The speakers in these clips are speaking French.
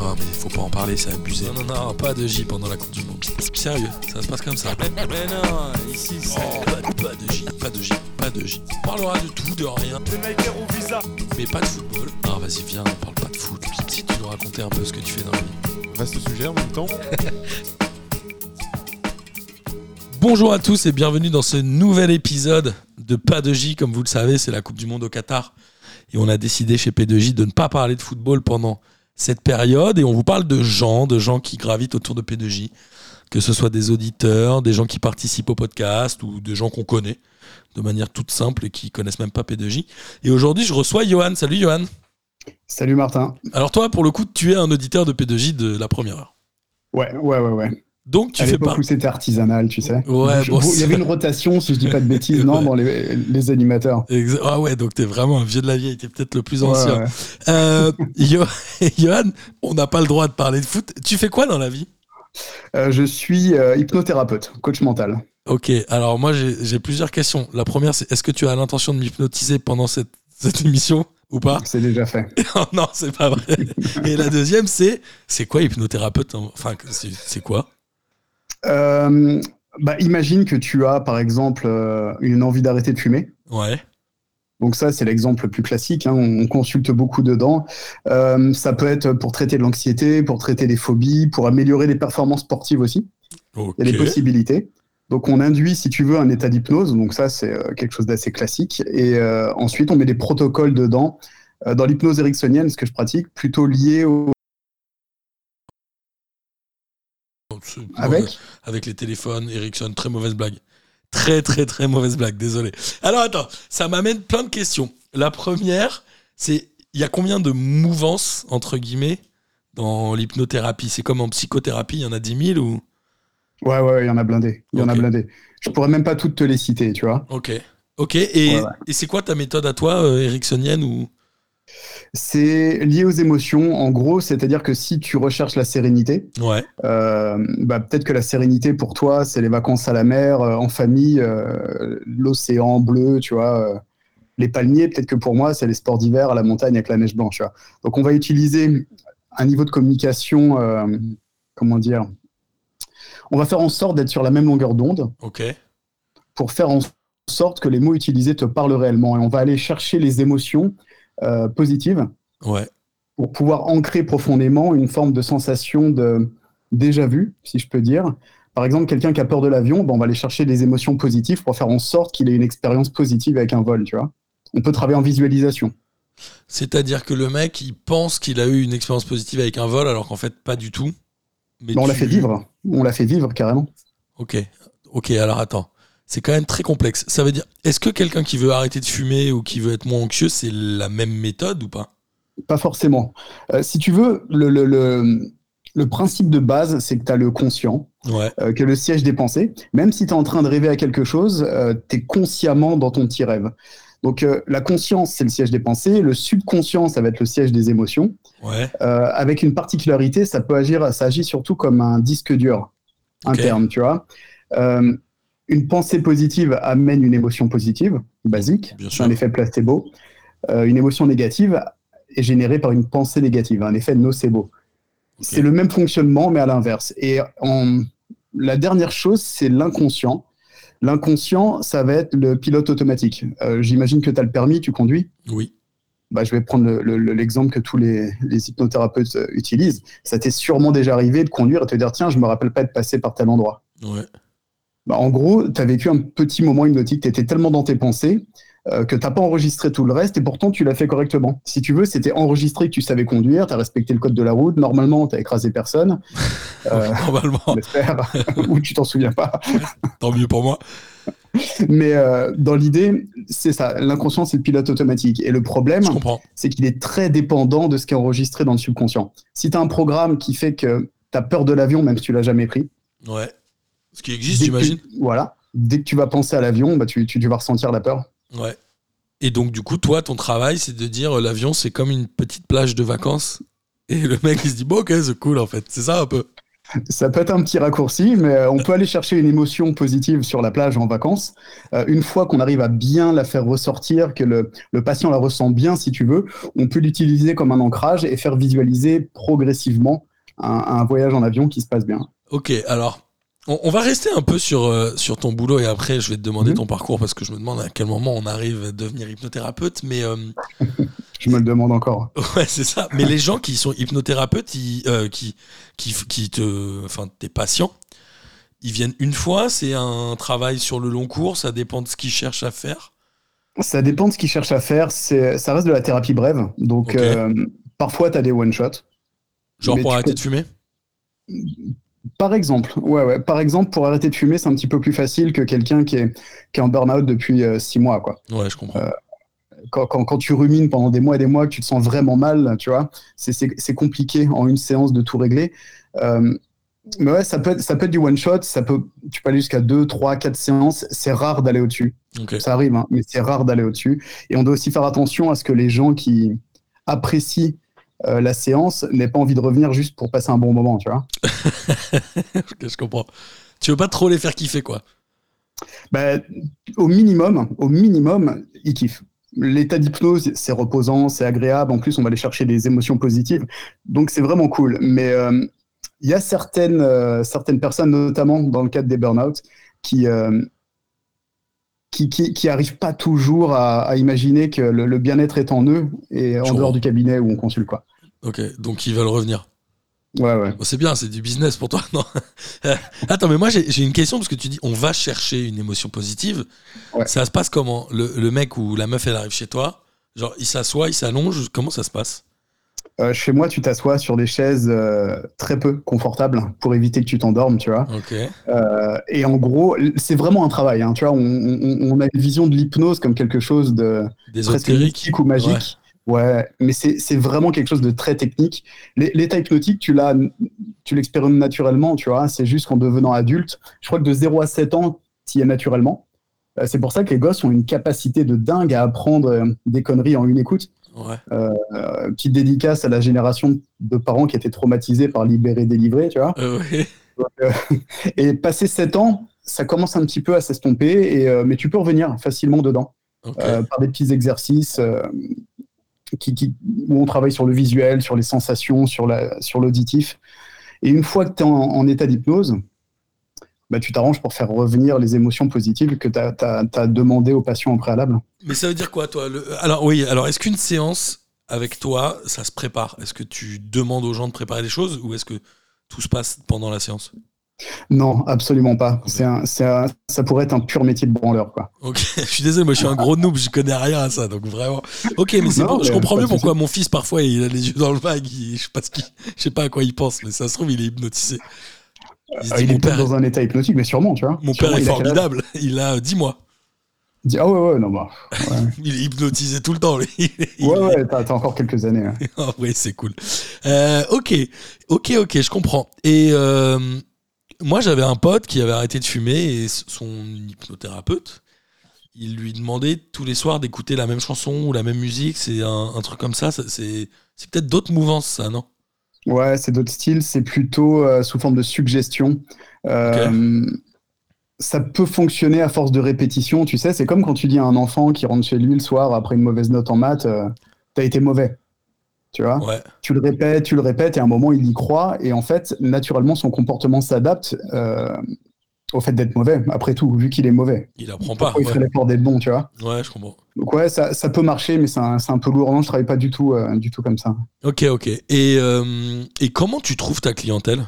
Oh mais faut pas en parler, c'est abusé. Non, non, non, pas de J pendant la Coupe du Monde. Sérieux, ça se passe comme ça. Mais, non, ici c'est... Oh, pas, pas, de J, pas de J, pas de J. On parlera de tout, de rien. Le visa. Mais pas de football. Ah vas-y, viens, on parle pas de foot. Si tu nous raconter un peu ce que tu fais dans la vie. Vaste sujet en même temps. Bonjour à tous et bienvenue dans ce nouvel épisode de Pas de J. Comme vous le savez, c'est la Coupe du Monde au Qatar. Et on a décidé chez P2J de ne pas parler de football pendant cette période et on vous parle de gens, de gens qui gravitent autour de P2J, que ce soit des auditeurs, des gens qui participent au podcast ou des gens qu'on connaît de manière toute simple et qui connaissent même pas P2J. Et aujourd'hui, je reçois Johan. Salut Johan. Salut Martin. Alors toi, pour le coup, tu es un auditeur de P2J de la première heure. Ouais, ouais, ouais, ouais. Donc tu fais pas. où c'était artisanal, tu sais. Ouais, il y avait une rotation, si je dis pas de bêtises, non, dans les, animateurs. Ah ouais, donc t'es vraiment un vieux de la vieille, t'es peut-être le plus ancien. Euh, Johan, on n'a pas le droit de parler de foot. Tu fais quoi dans la vie? Euh, Je suis euh, hypnothérapeute, coach mental. Ok, alors moi j'ai plusieurs questions. La première, c'est est-ce que tu as l'intention de m'hypnotiser pendant cette, cette émission ou pas? C'est déjà fait. non, c'est pas vrai. Et la deuxième, c'est c'est quoi hypnothérapeute? Enfin, c'est quoi? Euh, bah, imagine que tu as, par exemple, euh, une envie d'arrêter de fumer. Ouais. Donc ça, c'est l'exemple le plus classique. Hein. on, consulte beaucoup dedans. Euh, ça peut être pour traiter de l'anxiété, pour traiter des phobies, pour améliorer les performances sportives aussi. Il y a des possibilités. Donc on induit, si tu veux, un état d'hypnose. Donc ça, c'est quelque chose d'assez classique. Et ensuite, on met des protocoles dedans. dans l'hypnose ericksonienne, ce que je pratique, plutôt lié au Avec Avec les téléphones, Ericsson, très mauvaise blague. Très, très, très mauvaise blague, désolé. Alors attends, ça m'amène plein de questions. La première, c'est il y a combien de mouvances, entre guillemets, dans l'hypnothérapie? C'est comme en psychothérapie, il y en a 10 000 ou? Ouais, ouais, il y en a blindé. Il y en a blindé. Je pourrais même pas toutes te les citer, tu vois. Ok. Ok, et, et c'est quoi ta méthode à toi, euh, ericksonienne ou? C'est lié aux émotions, en gros, c'est-à-dire que si tu recherches la sérénité, ouais. Euh, bah, peut-être que la sérénité pour toi, c'est les vacances à la mer, euh, en famille, euh, l'océan bleu, tu vois, les palmiers. Peut-être que pour moi, c'est les sports d'hiver à la montagne avec la neige blanche. Donc, on va utiliser un niveau de communication, comment dire, on va faire en sorte d'être sur la même longueur d'onde. Pour faire en sorte que les mots utilisés te parlent réellement. Et on va aller chercher les émotions euh, positive ouais. pour pouvoir ancrer profondément une forme de sensation de déjà vu, si je peux dire. Par exemple, quelqu'un qui a peur de l'avion, ben on va aller chercher des émotions positives pour faire en sorte qu'il ait une expérience positive avec un vol, tu vois. On peut travailler en visualisation. C'est-à-dire que le mec, il pense qu'il a eu une expérience positive avec un vol, alors qu'en fait, pas du tout. Mais ben, on l'a fait vivre. On l'a fait vivre carrément. Ok. Ok, alors attends c'est quand même très complexe. Ça veut dire, est-ce que quelqu'un qui veut arrêter de fumer ou qui veut être moins anxieux, c'est la même méthode ou pas? Pas forcément. Euh, si tu veux, le, le, le, principe de base, c'est que tu as le conscient, euh, que le siège des pensées. Même si tu es en train de rêver à quelque chose, euh, tu es consciemment dans ton petit rêve. Donc la conscience, c'est le siège des pensées. Le subconscient, ça va être le siège des émotions. avec une particularité, ça peut agir, ça agit surtout comme un disque dur interne, tu vois une pensée positive amène une émotion positive, basique, c'est un effet placebo. Euh, une émotion négative est générée par une pensée négative, un effet nocebo. C'est le même fonctionnement, mais à l'inverse. Et la dernière chose, c'est l'inconscient. L'inconscient, ça va être le pilote automatique. Euh, j'imagine que tu as le permis, tu conduis Oui. Bah, je vais prendre l'exemple que tous les, hypnothérapeutes euh, utilisent. Ça t'est sûrement déjà arrivé de conduire et te dire tiens, je me rappelle pas de passer par tel endroit. Ouais. Bah, en gros, tu as vécu un petit moment hypnotique, tu étais tellement dans tes pensées euh, que tu n'as pas enregistré tout le reste et pourtant tu l'as fait correctement. Si tu veux, c'était enregistré que tu savais conduire, tu as respecté le code de la route, normalement tu n'as écrasé personne. Euh, normalement. ou tu t'en souviens pas. Tant mieux pour moi. Mais euh, dans l'idée, c'est ça, l'inconscient c'est le pilote automatique. Et le problème, c'est qu'il est très dépendant de ce qui est enregistré dans le subconscient. Si tu as un programme qui fait que tu as peur de l'avion même si tu l'as jamais pris, ouais ce qui existe, j'imagine. Voilà. Dès que tu vas penser à l'avion, bah, tu, tu, vas ressentir la peur. Ouais. Et donc, du coup, toi, ton travail, c'est de dire euh, l'avion, c'est comme une petite plage de vacances. Et le mec, il se dit, bon, ok, c'est cool, en fait. C'est ça un peu. Ça peut être un petit raccourci, mais euh, on peut aller chercher une émotion positive sur la plage en vacances. Euh, une fois qu'on arrive à bien la faire ressortir, que le, patient la ressent bien, si tu veux, on peut l'utiliser comme un ancrage et faire visualiser progressivement un, voyage en avion qui se passe bien. Ok, alors on, va rester un peu sur, euh, sur ton boulot et après je vais te demander mhm. ton parcours parce que je me demande à quel moment on arrive à devenir hypnothérapeute, mais... je me le demande encore. Ouais, c'est ça. Mais les gens qui sont hypnothérapeutes, qui, qui, qui, te, enfin, tes patients, ils viennent une fois, c'est un travail sur le long cours, ça dépend de ce qu'ils cherchent à faire? Ça dépend de ce qu'ils cherchent à faire. C'est, ça reste de la thérapie brève. Donc, euh, parfois, tu as des one-shots. Genre pour arrêter de fumer? Par exemple, ouais, ouais. Par exemple, pour arrêter de fumer, c'est un petit peu plus facile que quelqu'un qui est, qui est en burn-out depuis euh, six mois, quoi. Ouais, je comprends. Euh, quand, quand, quand, tu rumines pendant des mois et des mois, que tu te sens vraiment mal, tu vois, c'est compliqué en une séance de tout régler. Euh, mais ouais, ça peut, être, ça peut être du one shot, ça peut, tu peux aller jusqu'à 2, 3, 4 séances. C'est rare d'aller au-dessus. Ça arrive, hein, mais c'est rare d'aller au-dessus. Et on doit aussi faire attention à ce que les gens qui apprécient euh, la séance n'aient pas envie de revenir juste pour passer un bon moment, tu vois. je comprends. Tu veux pas trop les faire kiffer, quoi. Bah, au minimum, au minimum, ils kiffent. L'état d'hypnose, c'est reposant, c'est agréable. En plus, on va aller chercher des émotions positives. Donc, c'est vraiment cool. Mais euh, il y a certaines, euh, certaines personnes, notamment dans le cadre des burn-out, qui, qui, qui, arrivent pas toujours à, imaginer que le, bien-être est en eux et en dehors du cabinet où on consulte. Quoi. Ok, donc ils veulent revenir. Ouais, ouais. c'est bien, c'est du business pour toi. Non? Attends, mais moi j'ai une question parce que tu dis on va chercher une émotion positive. Ça se passe comment? Le, le, mec ou la meuf elle arrive chez toi, genre il s'assoit, il s'allonge, comment ça se passe? Euh, chez moi, tu t'assois sur des chaises euh, très peu confortables pour éviter que tu t'endormes, tu vois. Euh, et en gros, c'est vraiment un travail. Hein, tu vois, on, a une vision de l'hypnose comme quelque chose de presque mythique ou magique. Ouais, mais c'est vraiment quelque chose de très technique. L'état hypnotique, tu l'as, tu l'expérimentes naturellement, tu vois. C'est juste qu'en devenant adulte, je crois que de 0 à 7 ans, tu y es naturellement. C'est pour ça que les gosses ont une capacité de dingue à apprendre des conneries en une écoute. Ouais. Euh, petite dédicace à la génération de parents qui étaient traumatisés par libérer, délivrer, tu vois. et passé 7 ans, ça commence un petit peu à s'estomper, et, mais tu peux revenir facilement dedans par des petits exercices qui, où on travaille sur le visuel, sur les sensations, sur l'auditif. Sur et une fois que tu es en, état d'hypnose, bah, tu t'arranges pour faire revenir les émotions positives que tu as, demandé aux patients au préalable. Mais ça veut dire quoi, toi Alors, oui, alors est-ce qu'une séance avec toi, ça se prépare? Est-ce que tu demandes aux gens de préparer des choses ou est-ce que tout se passe pendant la séance? Non, absolument pas. C'est un, ça pourrait être un pur métier de branleur, quoi. Ok, je suis désolé, moi je suis un gros noob, je connais rien à ça, donc vraiment. Ok, mais, c'est bon, je comprends mieux pourquoi mon fils parfois il a les yeux dans le vague, je sais pas je sais pas à quoi il pense, mais ça se trouve il est hypnotisé. Il, ah, est dans un état hypnotique, mais sûrement, tu vois. Mon père est formidable, il a 10 mois. Ah ouais, ouais, non, bah. il est hypnotisé tout le temps, lui. ouais, ouais, t'as encore quelques années. Hein. Ah oui, c'est cool. Euh, ok, ok, ok, je comprends. Et euh, moi, j'avais un pote qui avait arrêté de fumer et son hypnothérapeute, il lui demandait tous les soirs d'écouter la même chanson ou la même musique. C'est un, truc comme ça. C'est peut-être d'autres mouvances, ça, non? Ouais, c'est d'autres styles. C'est plutôt euh, sous forme de suggestion. Euh, ça peut fonctionner à force de répétition. Tu sais, c'est comme quand tu dis à un enfant qui rentre chez lui le soir après une mauvaise note en maths, euh, t'as été mauvais. Tu vois? Tu le répètes, tu le répètes, et à un moment, il y croit. Et en fait, naturellement, son comportement s'adapte au fait d'être mauvais, après tout, vu qu'il est mauvais. Il apprend pas. Il ferait l'effort d'être bon, tu vois Ouais, je comprends. Donc, ouais, ça, ça peut marcher, mais c'est un, un, peu lourd. Non, je travaille pas du tout, euh, du tout comme ça. Ok, ok. Et, euh, et comment tu trouves ta clientèle?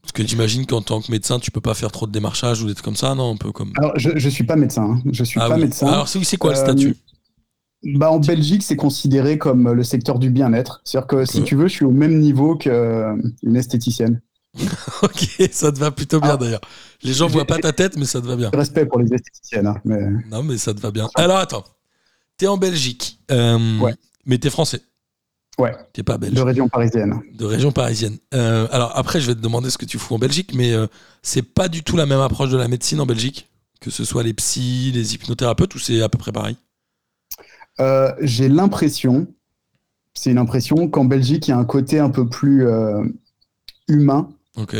Parce que j'imagine qu'en tant que médecin, tu peux pas faire trop de démarchage ou d'être comme ça, non Un peu comme. Alors, je, je suis pas médecin. Hein. Je suis ah pas médecin. Alors, c'est quoi le statut? bah, en Belgique, c'est considéré comme le secteur du bien-être. C'est-à-dire que si tu veux, je suis au même niveau qu'une esthéticienne. ok, ça te va plutôt bien ah. d'ailleurs. Les gens voient pas ta tête, mais ça te va bien. Respect pour les esthéticiennes. Hein, mais... Non, mais ça te va bien. Alors attends, t'es en Belgique, euh, ouais. mais t'es français. Ouais. T'es pas belge. De région parisienne. De région parisienne. Euh, alors après, je vais te demander ce que tu fous en Belgique, mais euh, c'est pas du tout la même approche de la médecine en Belgique, que ce soit les psys, les hypnothérapeutes, ou c'est à peu près pareil? J'ai l'impression, c'est une impression qu'en Belgique, il y a un côté un peu plus euh, humain.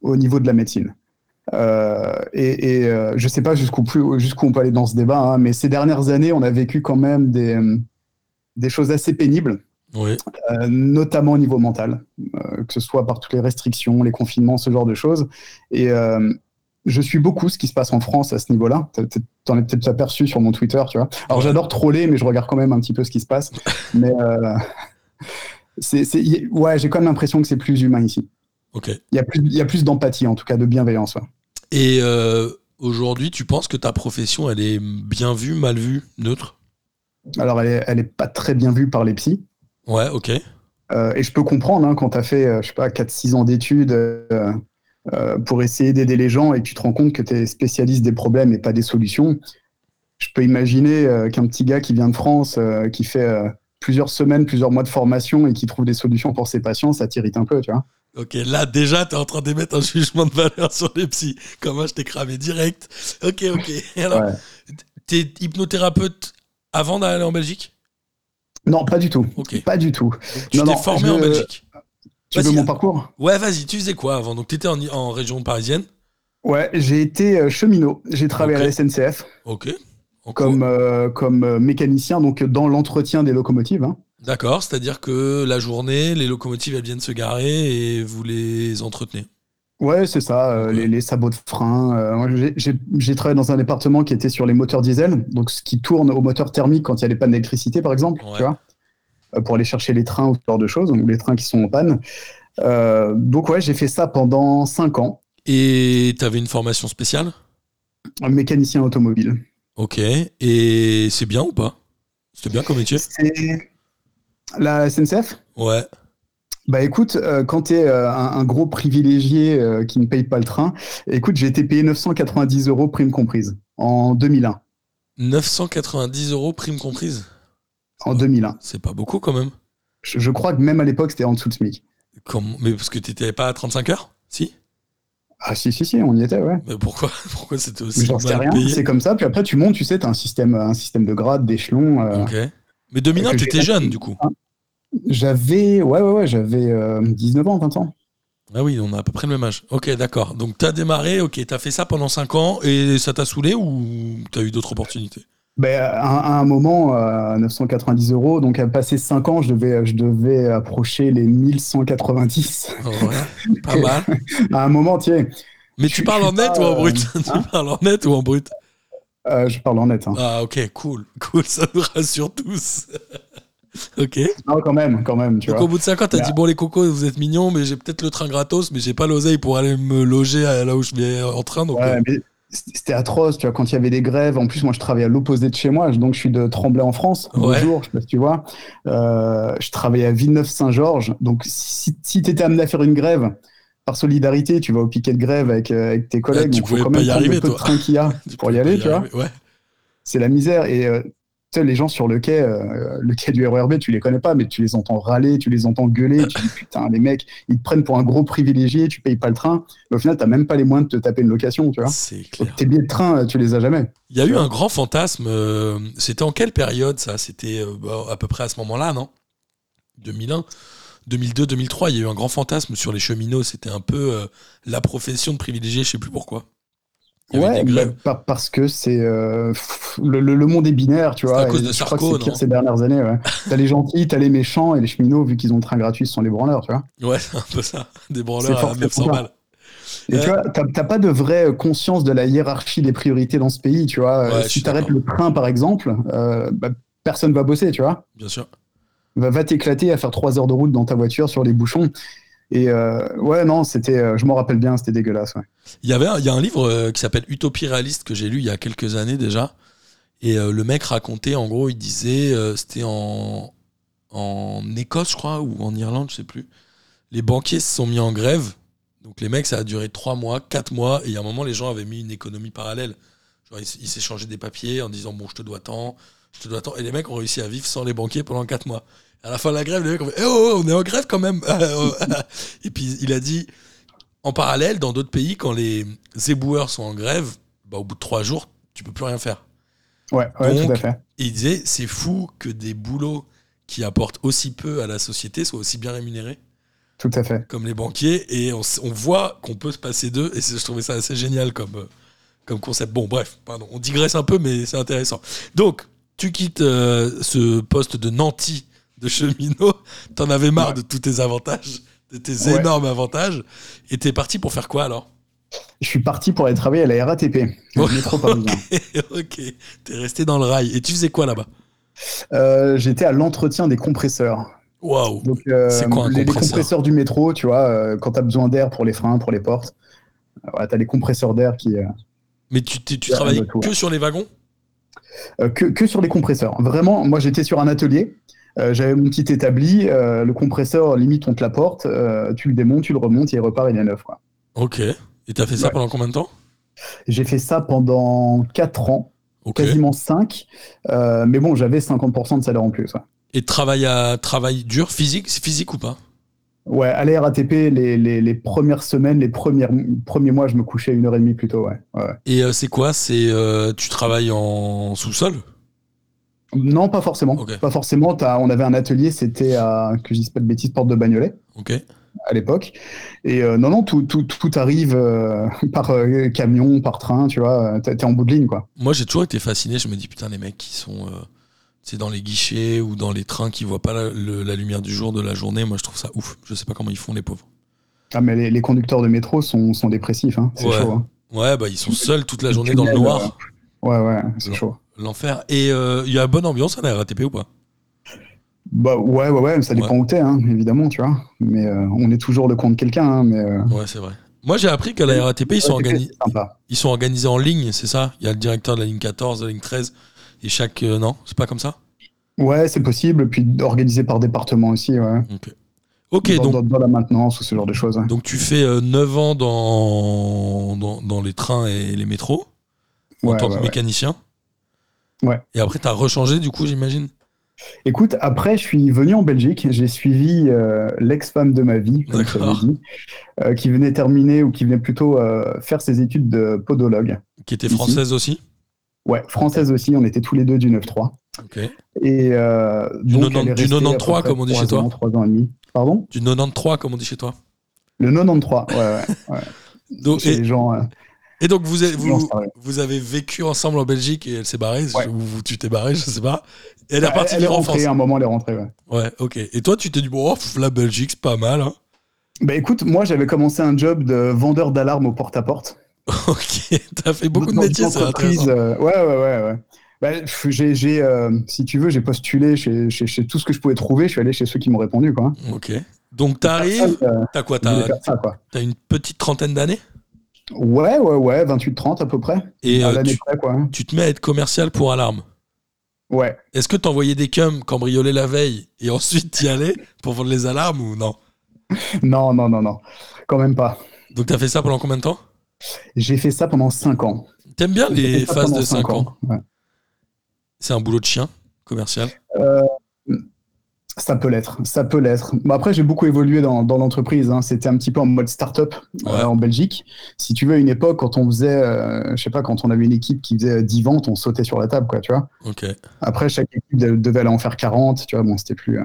au niveau de la médecine. Euh, et, et je sais pas jusqu'où jusqu'où on peut aller dans ce débat, hein, mais ces dernières années, on a vécu quand même des, des choses assez pénibles, notamment au niveau mental, que ce soit par toutes les restrictions, les confinements, ce genre de choses. Et je suis beaucoup ce qui se passe en France à ce niveau-là. T'en es peut-être aperçu sur mon Twitter, tu vois. Alors j'adore troller, mais je regarde quand même un petit peu ce qui se passe. mais euh, c'est, ouais, j'ai quand même l'impression que c'est plus humain ici. Ok. Il y a plus, il y a plus d'empathie, en tout cas, de bienveillance. Et euh, aujourd'hui, tu penses que ta profession, elle est bien vue, mal vue, neutre? Alors, elle est, elle est pas très bien vue par les psys. Ouais, ok. Euh, et je peux comprendre, hein, quand tu as fait, je sais pas, 4-6 ans d'études euh, pour essayer d'aider les gens et tu te rends compte que tu es spécialiste des problèmes et pas des solutions. Je peux imaginer euh, qu'un petit gars qui vient de France, euh, qui fait plusieurs semaines, plusieurs mois de formation et qui trouve des solutions pour ses patients, ça t'irrite un peu, tu vois. Ok, là déjà, tu es en train d'émettre un jugement de valeur sur les psys. Comment je t'ai cramé direct. Ok, ok. Alors, tu es hypnothérapeute avant d'aller en Belgique? Non, pas du tout. Pas du tout. tu t'es formé en Belgique tu veux mon parcours? Ouais, vas-y, tu faisais quoi avant? Donc, tu étais en, région parisienne? Ouais, j'ai été euh, cheminot. J'ai travaillé à la SNCF. Ok. Comme, euh, comme euh, mécanicien, donc dans l'entretien des locomotives. Hein. D'accord, c'est-à-dire que la journée, les locomotives, elles viennent se garer et vous les entretenez Ouais, c'est ça, les, sabots de frein. j'ai travaillé dans un département qui était sur les moteurs diesel, donc ce qui tourne au moteur thermique quand il y a les pannes d'électricité, par exemple. Tu vois euh, pour aller chercher les trains ou ce genre de choses, ou les trains qui sont en panne. Euh, donc ouais, j'ai fait ça pendant 5 ans. Et tu avais une formation spéciale? Un mécanicien automobile. Ok, et c'est bien ou pas? C'était bien comme métier? La SNCF Ouais. Bah écoute, euh, quand tu es un, gros privilégié qui ne paye pas le train, écoute, j'ai été payé 990 euros prime comprise en 2001. 990 euros prime comprise? En 2001. C'est pas beaucoup quand même. Je, crois que même à l'époque, c'était en dessous de SMIC. Mais parce que tu n'étais pas à 35 heures? Si? Ah si, si, si, on y était, ouais. Mais pourquoi, pourquoi c'était aussi rien, C'est comme ça, puis après tu montes, tu sais, tu as un système, un système de grade, d'échelon. Euh, ok. Mais 2001, tu étais jeune du coup J'avais, ouais, ouais, ouais, j'avais 19 euh, ans, 20 ans. Ah oui, on a à peu près le même âge. Ok, d'accord. Donc tu as démarré, ok, tu as fait ça pendant 5 ans et ça t'a saoulé ou tu as eu d'autres opportunités? Ben, à, un moment, à 990 euros, donc à passer 5 ans, je devais, je devais approcher les 1190. ouais, pas mal. à un moment, tiens. Mais tu parles en net ou en brut? Tu hein parles en net ou en brut? Euh, Je parle en net. Hein. Ah, ok, cool. Cool, ça nous rassure tous. Ok. Non, quand même, quand même. Tu donc vois. au bout de 5 ans, t'as dit bon, les cocos, vous êtes mignons, mais j'ai peut-être le train gratos, mais j'ai pas l'oseille pour aller me loger là où je vais en train. Donc, ouais, euh, mais c'était atroce, tu vois, quand il y avait des grèves. En plus, moi, je travaillais à l'opposé de chez moi, donc je suis de Tremblay en France. Bonjour, je sais pas si tu vois. Euh, je travaillais à Villeneuve-Saint-Georges. Donc, si, si tu étais amené à faire une grève, par solidarité, tu vas au piquet de grève avec, euh, avec tes collègues. tu pouvais faut quand même y arriver, le peu de train qu'il y a pour y aller, tu vois. C'est la misère. Et euh, tu sais, les gens sur le quai, euh, le quai du RERB, tu les connais pas, mais tu les entends râler, tu les entends gueuler, tu dis putain, les mecs, ils te prennent pour un gros privilégié, tu payes pas le train, mais au final, t'as même pas les moyens de te taper une location, tu vois. C'est clair. tes billets de train, tu les as jamais. Il y a eu un grand fantasme, euh, c'était en quelle période ça? C'était euh, bah, à peu près à ce moment-là, non? 2001 2002, 2003, il y a eu un grand fantasme sur les cheminots. C'était un peu la profession de privilégié, je sais plus pourquoi. Ouais, bah, parce que c'est euh, le, le, monde est binaire, tu vois. À cause de Sarko, non ces dernières années. Ouais. t'as les gentils, t'as les méchants et les cheminots, vu qu'ils ont le train gratuit, ce sont les branleurs, tu vois. Ouais, c'est un peu ça. Des branleurs à 900 balles. Et tu vois, t'as pas de vraie conscience de la hiérarchie des priorités dans ce pays, tu vois. si t'arrêtes le train, par exemple, euh, bah, personne va bosser, tu vois. Bien sûr. Va, va t'éclater à faire trois heures de route dans ta voiture sur les bouchons. Et euh, ouais, non, c'était, euh, je m'en rappelle bien, c'était dégueulasse. Il y avait, il y a un livre euh, qui s'appelle Utopie réaliste que j'ai lu il y a quelques années déjà. Et le mec racontait, en gros, il disait, c'était en, en Écosse, je crois, ou en Irlande, je sais plus. Les banquiers se sont mis en grève. Donc les mecs, ça a duré 3 mois, 4 mois. Et il y a un moment, les gens avaient mis une économie parallèle. Ils s'échangeaient des papiers en disant, bon, je te dois tant, je te dois tant. Et les mecs ont réussi à vivre sans les banquiers pendant 4 mois. À la fin de la grève, les mecs ont fait Eh oh, on est en grève quand même Et puis il a dit En parallèle, dans d'autres pays, quand les éboueurs sont en grève, bah, au bout de trois jours, tu peux plus rien faire. Ouais, ouais tout à fait. il disait C'est fou que des boulots qui apportent aussi peu à la société soient aussi bien rémunérés. Tout à fait. Comme les banquiers, et on, voit qu'on peut se passer d'eux, et je trouvais ça assez génial comme, euh, comme concept. Bon, bref, pardon, on digresse un peu, mais c'est intéressant. Donc, tu quittes euh, ce poste de nanti de cheminot, t'en avais marre de tous tes avantages, de tes énormes avantages, et t'es parti pour faire quoi alors? Je suis parti pour aller travailler à la RATP, le métro ok, t'es resté dans le rail. Et tu faisais quoi là-bas? Euh, J'étais à l'entretien des compresseurs. Waouh. Euh, C'est quoi un les, compresseur? les compresseurs du métro, tu vois, euh, quand t'as besoin d'air pour les freins, pour les portes, voilà, t'as les compresseurs d'air qui. Mais tu, tu travaillais que sur les wagons? Que, que, sur les compresseurs. Vraiment, moi j'étais sur un atelier. J'avais mon petit établi, le compresseur, limite, on te la porte, tu le démontes, tu le remontes, il repart, il est neuf. Quoi. Ok. Et t'as fait ça pendant combien de temps? J'ai fait ça pendant 4 ans, quasiment 5. Euh, mais bon, j'avais 50% de salaire en plus. Et travail, à, travail dur, physique physique ou pas? Ouais, à la RATP, les, les, premières semaines, les premières, premiers mois, je me couchais une heure et demie plutôt, ouais. Et euh, c'est quoi? C'est euh, Tu travailles en sous-sol? Non, pas forcément. Pas forcément. on avait un atelier, c'était à, que je dise pas de bêtises, porte de Bagnolet. Ok à l'époque. Et euh, non, non, tout, tout, tout arrive euh, par euh, camion, par train, tu vois, t'es en bout de ligne, quoi. Moi, j'ai toujours été fasciné, je me dis, putain, les mecs qui sont c'est dans les guichets ou dans les trains qui voient pas la, lumière du jour de la journée, moi, je trouve ça ouf. Je sais pas comment ils font, les pauvres. Ah, mais les, conducteurs de métro sont, sont dépressifs, hein. c'est chaud. Hein. Ouais, bah, ils sont seuls toute la journée dans le noir. ouais, ouais, c'est chaud. L'enfer. Et il y a bonne ambiance à la RATP ou pas? Bah ouais, ouais, ouais, ça dépend où t'es, hein, évidemment, tu vois. Mais euh, on est toujours le compte de quelqu'un. Hein, mais euh, Ouais, c'est vrai. Moi, j'ai appris qu'à la RATP, ils sont, ils sont organisés en ligne, c'est ça? Il y a le directeur de la ligne 14, de la ligne 13, et chaque. Euh, non, c'est pas comme ça? Ouais, c'est possible, puis organisé par département aussi, ouais. Ok. Dans, donc. Dans, la maintenance ou ce genre de choses. Donc, tu fais 9 ans dans, dans, dans, les trains et les métros, en tant que mécanicien. Ouais. Et après, tu as rechangé, du coup, j'imagine Écoute, après, je suis venu en Belgique. J'ai suivi euh, l'ex-femme de ma vie, comme dit, euh, qui venait terminer ou qui venait plutôt euh, faire ses études de podologue. Qui était française aussi? Ouais, française aussi. On était tous les deux du 9-3. Ok. Et du, donc, 93, comme on dit chez toi 3 ans et demi. Pardon? Du 93, comme on dit chez toi Le 93, ouais, ouais. ouais. donc, et... les gens. Et donc, vous avez, vous, vous, avez vécu ensemble en Belgique et elle s'est barrée, ou tu t'es barré, je sais pas. Et elle est partie elle est rentrée, à un moment, elle est rentrée, ouais. Ouais, ok. Et toi, tu t'es dit, bon, la Belgique, c'est pas mal, hein. Bah écoute, moi, j'avais commencé un job de vendeur d'alarme au porte-à-porte. ok, t'as fait beaucoup de métiers, c'est intéressant. Euh, ouais, ouais, ouais, ouais. Bah, j'ai, euh, si tu veux, j'ai postulé chez, chez, chez, tout ce que je pouvais trouver. Je suis allé chez ceux qui m'ont répondu, quoi. Ok. Donc, t'arrives, euh, t'as quoi T'as as une petite trentaine d'années? Ouais, ouais, ouais, 28-30 à peu près. Et euh, tu, quoi. tu te mets à être commercial pour alarme. Ouais. Est-ce que tu envoyais des cums cambrioler la veille et ensuite t'y allais pour vendre les alarmes ou non? Non, non, non, non. Quand même pas. Donc t'as fait ça pendant combien de temps? J'ai fait ça pendant 5 ans. T'aimes bien les phases de 5 ans, C'est un boulot de chien commercial? Euh, ça peut l'être, ça peut l'être. après, j'ai beaucoup évolué dans, l'entreprise. Hein. C'était un petit peu en mode start-up euh, en Belgique. Si tu veux, à une époque, quand on faisait, euh, je sais pas, quand on avait une équipe qui faisait 10 ventes, on sautait sur la table, quoi, tu vois. Après, chaque équipe devait aller en faire 40, tu vois. Bon, c'était plus, euh,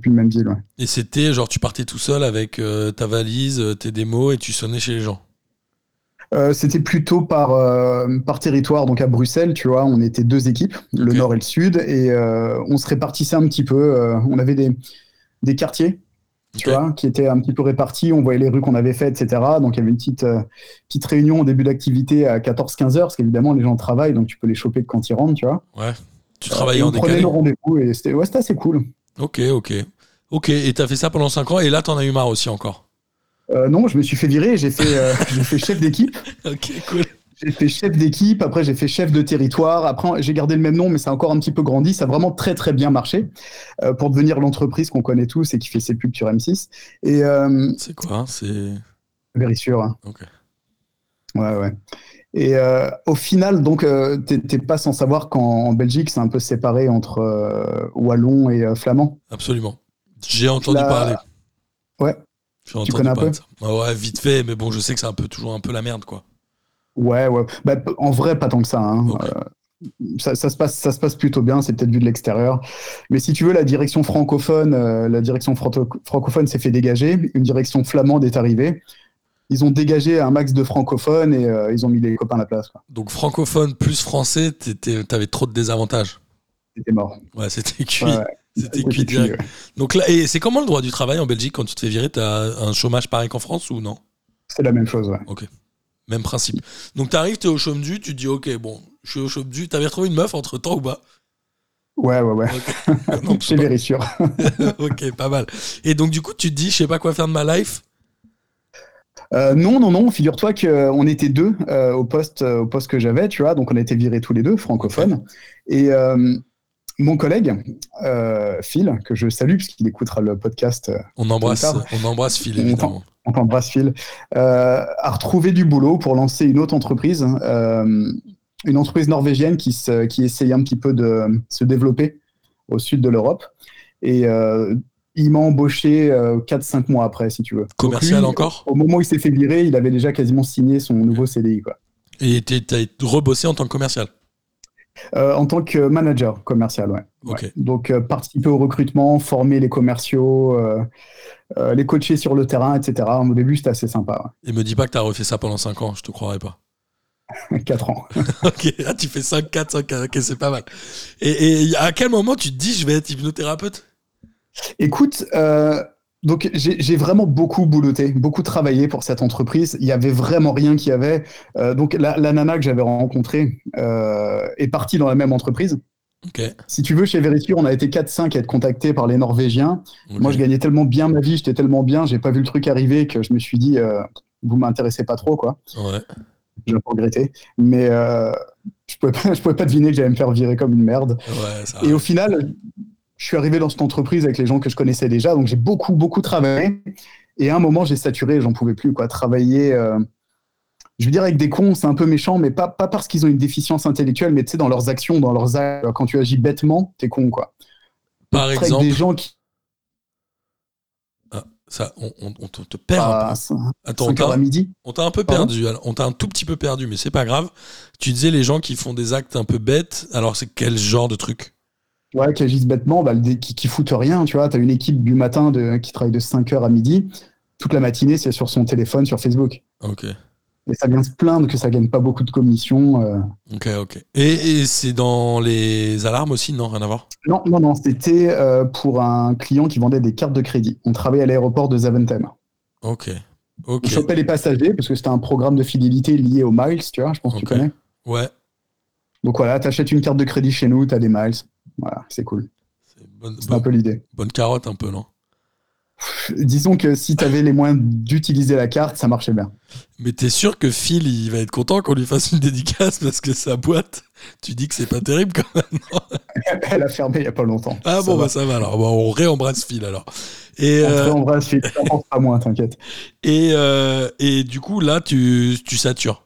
plus le même deal. Et c'était genre, tu partais tout seul avec ta valise, tes démos et tu sonnais chez les gens? Euh, c'était plutôt par, euh, par territoire, donc à Bruxelles, tu vois, on était deux équipes, le nord et le sud, et euh, on se répartissait un petit peu. on avait des, des quartiers, tu vois, qui étaient un petit peu répartis, on voyait les rues qu'on avait faites, etc. Donc il y avait une petite, petite réunion au début d'activité à 14-15 heures, parce qu'évidemment les gens travaillent, donc tu peux les choper quand ils rentrent, tu vois. Ouais, tu travaillais en décalé. On prenait le rendez-vous, et c'était ouais, assez cool. Ok, ok. Ok, et t'as fait ça pendant 5 ans, et là t'en as eu marre aussi encore euh, non, je me suis fait virer, j'ai fait, euh, fait chef d'équipe. ok, cool. J'ai fait chef d'équipe, après j'ai fait chef de territoire, après j'ai gardé le même nom, mais ça a encore un petit peu grandi, ça a vraiment très très bien marché euh, pour devenir l'entreprise qu'on connaît tous et qui fait ses pubs sur M6. Et, c'est quoi C'est. Hein. Ok. Ouais, ouais. Et au final, donc, t'es pas sans savoir qu'en Belgique, c'est un peu séparé entre Wallon et Flamand. Absolument. J'ai entendu parler. Ouais. Tu connais un peu ah Ouais, vite fait, mais bon, je sais que c'est un peu toujours un peu la merde, quoi. Ouais, ouais. Bah, en vrai, pas tant que ça. Hein. Euh, ça, se passe, ça se passe plutôt bien, c'est peut-être vu de l'extérieur. Mais si tu veux, la direction francophone, la direction francophone s'est fait dégager, une direction flamande est arrivée ils ont dégagé un max de francophones et euh, ils ont mis les copains à la place. Donc francophone plus français, t'avais trop de désavantages. C'était mort. Ouais, c'était cuit. C'était cuit direct. Donc là, et c'est comment le droit du travail en Belgique quand tu te fais virer T'as un chômage pareil qu'en France ou non? C'est la même chose, ouais. Ok. Même principe. Donc t'arrives, t'es au chôme du, tu te dis ok, bon, je suis au chôme du. T'avais retrouvé une meuf entre temps ou pas? Ouais, ouais, ouais. Okay. Chez Vérissure. ok, pas mal. Et donc du coup, tu te dis, je sais pas quoi faire de ma life? Euh, non, non, non. Figure-toi qu'on était deux euh, au poste, euh, au poste que j'avais, tu vois. Donc on a été virés tous les deux, francophones. Et mon collègue Phil, que je salue puisqu'il écoutera le podcast. on embrasse, on embrasse Phil évidemment. On t'embrasse Phil. a retrouvé du boulot pour lancer une autre entreprise, une entreprise norvégienne qui, se, qui essaye un petit peu de se développer au sud de l'Europe. Et il m'a embauché 4-5 euh, mois après, si tu veux. Commercial encore? Au moment où il s'est fait virer, il avait déjà quasiment signé son nouveau CDI. Quoi. Et tu as rebossé en tant que commercial? Euh, En tant que manager commercial, ouais. Donc, euh, participer au recrutement, former les commerciaux, les coacher sur le terrain, etc. Au début, c'était assez sympa. Et me dis pas que tu as refait ça pendant 5 ans, je te croirais pas. 4 ans. ok, ah, tu fais 5, 4, 5, ok, c'est pas mal. Et, et à quel moment tu te dis je vais être hypnothérapeute? Écoute, euh, donc j'ai vraiment beaucoup bouloté, beaucoup travaillé pour cette entreprise. Il y avait vraiment rien qui avait. Euh, donc la, nana que j'avais rencontrée euh, est partie dans la même entreprise. Si tu veux, chez Verisure, on a été 4-5 à être contactés par les Norvégiens. Moi, je gagnais tellement bien ma vie, j'étais tellement bien, j'ai pas vu le truc arriver que je me suis dit, vous m'intéressez pas trop, quoi. Ouais. J'ai regretté. Mais je pouvais pas, je pouvais pas deviner que j'allais me faire virer comme une merde. Et au final, je suis arrivé dans cette entreprise avec les gens que je connaissais déjà, donc j'ai beaucoup, beaucoup travaillé. Et à un moment, j'ai saturé, j'en pouvais plus. Quoi. Travailler, euh, je veux dire, avec des cons, c'est un peu méchant, mais pas, pas parce qu'ils ont une déficience intellectuelle, mais tu sais, dans leurs actions, dans leurs actes. Quand tu agis bêtement, t'es con, quoi. Par exemple. des gens qui. Ah, ça, on, on, te perd. Ah, Attends, on à midi. On t'a un peu perdu. On t'a un tout petit peu perdu, mais c'est pas grave. Tu disais les gens qui font des actes un peu bêtes. Alors, c'est quel genre de truc? Ouais, qui agissent bêtement, bah, qui, qui foutent rien, tu vois. Tu as une équipe du matin de, qui travaille de 5h à midi. Toute la matinée, c'est sur son téléphone, sur Facebook. Ok. Et ça vient se plaindre que ça gagne pas beaucoup de commissions. Euh. Ok, ok. Et, c'est dans les alarmes aussi, non? Rien à voir? Non, non, non. C'était euh, pour un client qui vendait des cartes de crédit. On travaillait à l'aéroport de Zaventem. Ok. ok. On chopait les passagers parce que c'était un programme de fidélité lié aux miles, tu vois. Je pense que tu connais. Ouais. Donc voilà, tu achètes une carte de crédit chez nous, tu as des miles. Voilà, c'est cool. C'est un peu l'idée. Bonne carotte un peu, non? Disons que si tu avais les moyens d'utiliser la carte, ça marchait bien. Mais t'es sûr que Phil, il va être content qu'on lui fasse une dédicace parce que sa boîte, tu dis que c'est pas terrible quand même. Elle a fermé il y a pas longtemps. Ah bon, bah ça va alors. on réembrasse Phil alors. Et on euh, réembrasse Phil, ça pas moins, t'inquiète. Et, euh, et du coup, là, tu, tu satures.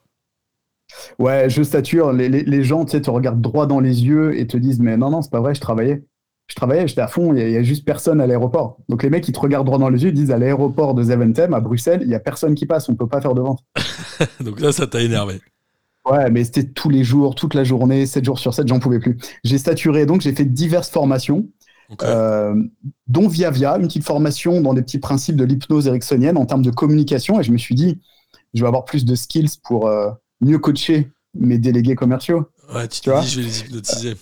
Ouais, je stature. Les, les, les gens, tu sais, te regardent droit dans les yeux et te disent, mais non, non, c'est pas vrai, je travaillais. Je travaillais, j'étais à fond, il y, a juste personne à l'aéroport. Donc les mecs, ils te regardent droit dans les yeux, ils disent, à l'aéroport de Zaventem, à Bruxelles, il y a personne qui passe, on peut pas faire de vente. Donc là, ça t'a énervé. Ouais, mais c'était tous les jours, toute la journée, 7 jours sur 7, j'en pouvais plus. J'ai staturé, donc j'ai fait diverses formations, euh, dont Via Via, une petite formation dans des petits principes de l'hypnose ericksonienne en termes de communication, et je me suis dit, je vais avoir plus de skills pour, euh, mieux coacher mes délégués commerciaux. Ouais, tu, vois je vais les hypnotiser.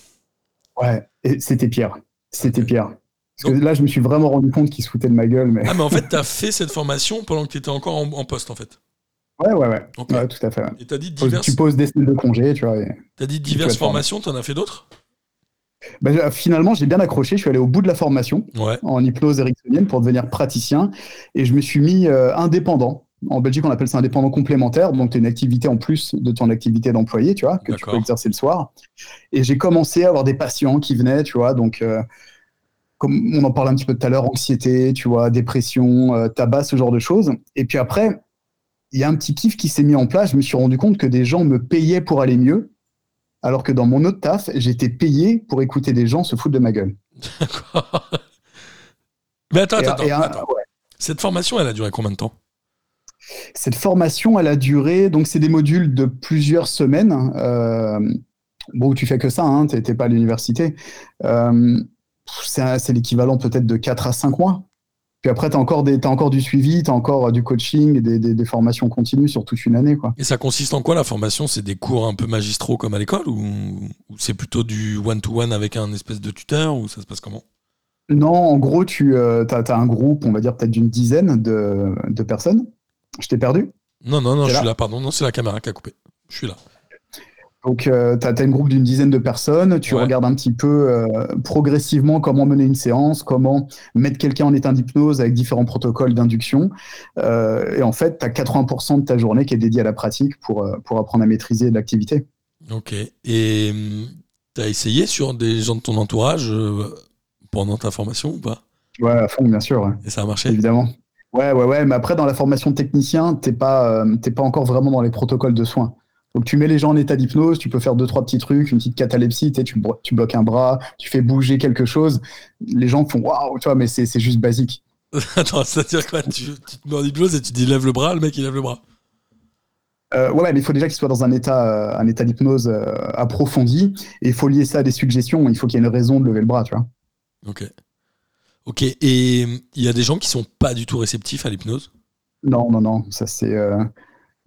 ouais, et c'était pire. C'était pire. Parce que là, je me suis vraiment rendu compte qu'ils se foutaient de ma gueule. Mais... Ah, mais en fait, tu as fait cette formation pendant que tu étais encore en, poste, en fait. Ouais, ouais, ouais. ouais tout à fait. Et as dit diverses... Tu poses des semaines de congé, tu vois. Tu as dit diverses formations, tu en as fait d'autres? Ben, finalement, j'ai bien accroché. Je suis allé au bout de la formation en hypnose ericksonienne pour devenir praticien et je me suis mis euh, indépendant. En Belgique, on appelle ça indépendant complémentaire. Donc, tu as une activité en plus de ton activité d'employé, tu vois, que tu peux exercer le soir. Et j'ai commencé à avoir des patients qui venaient, tu vois. Donc, euh, comme on en parlait un petit peu tout à l'heure, anxiété, tu vois, dépression, euh, tabac, ce genre de choses. Et puis après, il y a un petit kiff qui s'est mis en place. Je me suis rendu compte que des gens me payaient pour aller mieux. Alors que dans mon autre taf, j'étais payé pour écouter des gens se foutre de ma gueule. D'accord. Mais attends, attends, attends. Cette formation, elle a duré combien de temps? Cette formation, elle a duré, donc c'est des modules de plusieurs semaines. Euh, Bon, tu fais que ça, hein, t'es pas à l'université. Euh, c'est l'équivalent peut-être de 4 à 5 mois. Puis après, tu as, encore as encore du suivi, tu as encore du coaching, des, des, formations continues sur toute une année. Quoi. Et ça consiste en quoi la formation? C'est des cours un peu magistraux comme à l'école ou, c'est plutôt du one-to-one avec un espèce de tuteur ou ça se passe comment? Non, en gros, tu euh, as, un groupe, on va dire peut-être d'une dizaine de, de, personnes. Je t'ai perdu? Non, non, non, je suis là, pardon. Non, c'est la caméra qui a coupé. Je suis là. Donc, euh, tu as, une groupe d'une dizaine de personnes, tu regardes un petit peu euh, progressivement comment mener une séance, comment mettre quelqu'un en état d'hypnose avec différents protocoles d'induction. Euh, et en fait, tu as 80% de ta journée qui est dédiée à la pratique pour, pour apprendre à maîtriser l'activité. Ok. Et tu as essayé sur des gens de ton entourage pendant ta formation ou pas? Ouais, à fond, bien sûr. Et ça a marché? Évidemment. Ouais, ouais, ouais. Mais après, dans la formation de technicien, tu n'es pas, pas encore vraiment dans les protocoles de soins. Donc tu mets les gens en état d'hypnose, tu peux faire deux trois petits trucs, une petite catalepsie, tu, tu bloques un bras, tu fais bouger quelque chose. Les gens font waouh, tu vois, mais c'est juste basique. Attends, c'est-à-dire quoi tu, te mets en hypnose et tu dis lève le bras, le mec il lève le bras. Euh, ouais, mais il faut déjà qu'il soit dans un état, euh, un état d'hypnose euh, approfondi et il faut lier ça à des suggestions. Il faut qu'il y ait une raison de lever le bras, tu vois. Ok. Ok. Et il y a des gens qui sont pas du tout réceptifs à l'hypnose? Non, non, non. Ça c'est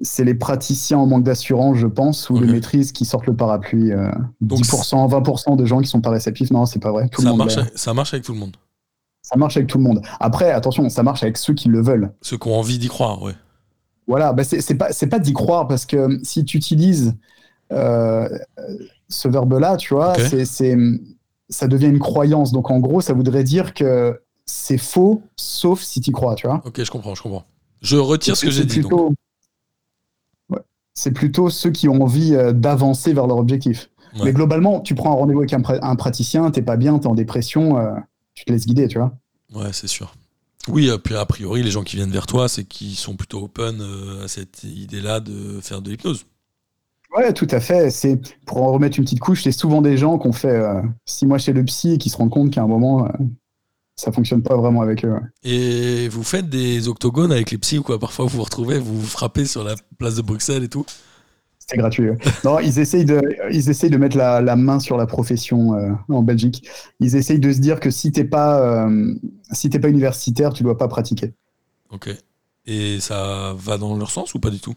c'est les praticiens en manque d'assurance, je pense, ou de maîtrise qui sortent le parapluie. 10%, euh, 20% de gens qui sont pas réceptifs. Non, c'est pas vrai. ça, marche, ça marche avec tout le monde. Ça marche avec tout le monde. Après, attention, ça marche avec ceux qui le veulent. Ceux qui ont envie d'y croire, oui. Voilà, bah c'est pas, pas d'y croire parce que si tu utilises euh, ce verbe-là, tu vois, c'est ça devient une croyance. Donc en gros, ça voudrait dire que c'est faux, sauf si tu y crois, tu vois. Ok, je comprends, je comprends. Je retire ce que j'ai dit. C'est plutôt ceux qui ont envie euh, d'avancer vers leur objectif. Mais globalement, tu prends un rendez-vous avec un, un praticien, t'es pas bien, t'es en dépression, euh, tu te laisses guider, tu vois. Ouais, c'est sûr. Oui, puis a priori, les gens qui viennent vers toi, c'est qu'ils sont plutôt open euh, à cette idée-là de faire de l'hypnose. Ouais, tout à fait. C'est pour en remettre une petite couche, c'est souvent des gens qui ont fait six mois chez le psy et qui se rendent compte qu'à un moment, ça fonctionne pas vraiment avec eux. Et vous faites des octogones avec les psys ou quoi? Parfois vous vous retrouvez, vous vous frappez sur la place de Bruxelles et tout C'est gratuit. non, ils essayent de, ils essayent de mettre la, la main sur la profession euh, en Belgique. Ils essayent de se dire que si t'es pas, euh, si t'es pas universitaire, tu dois pas pratiquer. Ok. Et ça va dans leur sens ou pas du tout?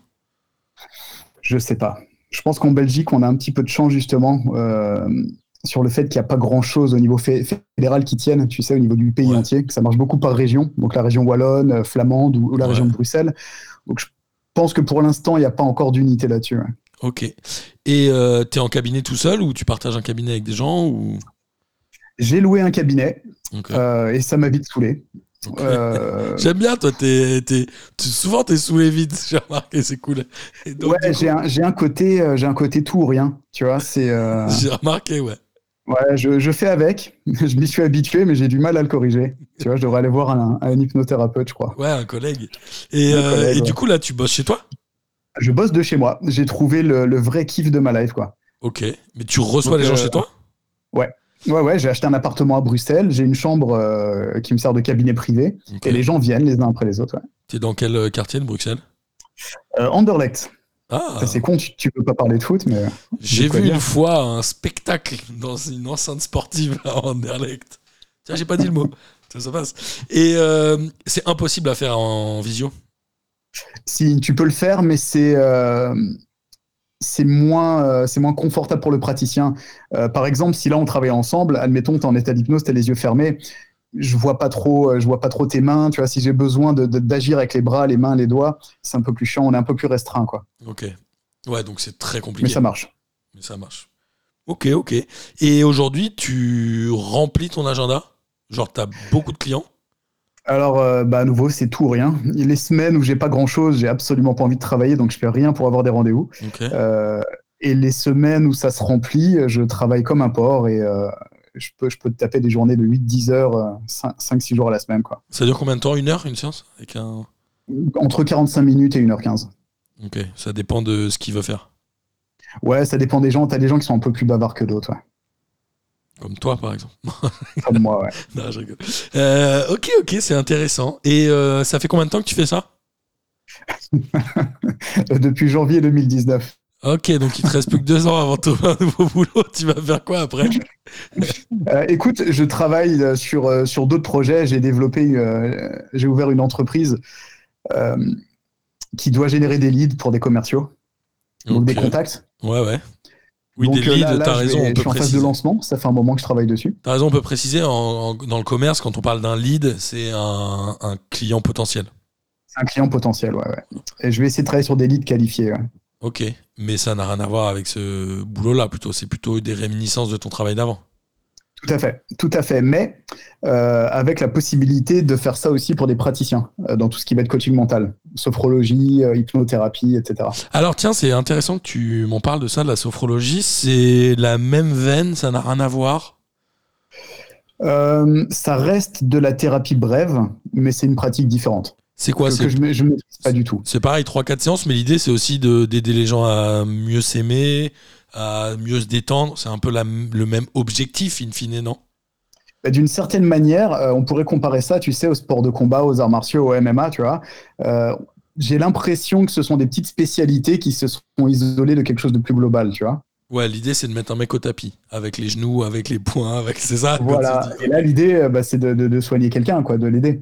Je sais pas. Je pense qu'en Belgique, on a un petit peu de chance justement. Euh, sur le fait qu'il n'y a pas grand-chose au niveau fédéral qui tienne, tu sais, au niveau du pays entier, que ça marche beaucoup par région, donc la région wallonne, euh, flamande ou, la région de Bruxelles. Donc je pense que pour l'instant, il n'y a pas encore d'unité là-dessus. Ok. Et euh, tu es en cabinet tout seul ou tu partages un cabinet avec des gens ou... J'ai loué un cabinet euh, et ça m'a vite saoulé. J'aime bien, toi, t'es, t'es, souvent t'es saoulé vite, j'ai remarqué, c'est cool. ouais, j'ai, un, j'ai, un côté, j'ai un côté tout ou rien, tu vois. C'est, J'ai remarqué, ouais. Ouais, je, je, fais avec. je m'y suis habitué, mais j'ai du mal à le corriger. Tu vois, je devrais aller voir un, un hypnothérapeute, je crois. Ouais, un collègue. Et, euh, et du coup, là, tu bosses chez toi? Je bosse de chez moi. J'ai trouvé le, le, vrai kiff de ma life, quoi. Ok. Mais tu reçois les gens euh, chez toi? Ouais. Ouais, j'ai acheté un appartement à Bruxelles. J'ai une chambre euh, qui me sert de cabinet privé. Et les gens viennent les uns après les autres. Ouais. Tu es dans quel quartier de Bruxelles? Anderlecht. Ah. C'est con, tu, peux pas parler de foot, mais. J'ai vu une fois un spectacle dans une enceinte sportive à Anderlecht. Tiens, j'ai pas dit le mot. Ça, ça passe. Et euh, c'est impossible à faire en visio? Si, tu peux le faire, mais c'est. Euh, c'est moins, euh, c'est moins confortable pour le praticien. par exemple, si là on travaille ensemble, admettons, tu es en état d'hypnose, tu as les yeux fermés, je vois pas trop, je vois pas trop tes mains. Tu vois, si j'ai besoin d'agir avec les bras, les mains, les doigts, c'est un peu plus chiant. On est un peu plus restreint, quoi. Ok. Ouais, donc c'est très compliqué. Mais ça marche. Mais ça marche. Ok, ok. Et aujourd'hui, tu remplis ton agenda? Genre, tu as beaucoup de clients? Alors, euh, bah, à nouveau, c'est tout ou rien. Les semaines où j'ai pas grand chose, j'ai absolument pas envie de travailler, donc je fais rien pour avoir des rendez-vous. Euh, et les semaines où ça se remplit, je travaille comme un porc et, euh, je peux, je peux te taper des journées de 8-10 heures, 5-6 euh, jours à la semaine. Quoi. Ça dure combien de temps? Une heure, une séance? Avec un... Entre 45 minutes et 1h15. Ok, ça dépend de ce qu'il veut faire. Ouais, ça dépend des gens. T'as des gens qui sont un peu plus bavards que d'autres. Comme toi, par exemple. Comme moi, ouais. non, je rigole. Euh, ok, ok, c'est intéressant. Et euh, ça fait combien de temps que tu fais ça? Depuis janvier 2019. Ok, donc il te reste plus que deux ans avant de trouver un nouveau boulot. Tu vas faire quoi après? Euh, Écoute, je travaille sur, sur d'autres projets. J'ai développé, j'ai ouvert une entreprise qui doit générer des leads pour des commerciaux, donc des contacts. Ouais, ouais. Oui, des leads, t'as raison. je suis en phase de lancement, ça fait un moment que je travaille dessus. T'as raison, on peut préciser, dans le commerce, quand on parle d'un lead, c'est un, un, client potentiel. C'est un client potentiel, ouais, ouais. Et je vais essayer de travailler sur des leads qualifiés. Ouais. Ok, mais ça n'a rien à voir avec ce boulot-là, plutôt. C'est plutôt des réminiscences de ton travail d'avant. Tout à fait, tout à fait. Mais euh, avec la possibilité de faire ça aussi pour des praticiens euh, dans tout ce qui va être coaching mental, sophrologie, euh, hypnothérapie, etc. Alors tiens, c'est intéressant que tu m'en parles de ça, de la sophrologie. C'est la même veine, ça n'a rien à voir? ça reste de la thérapie brève, mais c'est une pratique différente. C'est quoi que, je ne maîtrise pas du tout. C'est pareil, 3-4 séances, mais l'idée c'est aussi d'aider les gens à mieux s'aimer, à mieux se détendre. C'est un peu le même objectif, in fine, non? Bah, D'une certaine manière, euh, on pourrait comparer ça, tu sais, au sport de combat, aux arts martiaux, au MMA, tu vois. Euh, j'ai l'impression que ce sont des petites spécialités qui se sont isolées de quelque chose de plus global, tu vois. Ouais, l'idée c'est de mettre un mec au tapis, avec les genoux, avec les poings, avec c'est ça. Voilà. Et là, l'idée, euh, bah, c'est de, de, soigner quelqu'un, quoi, de l'aider.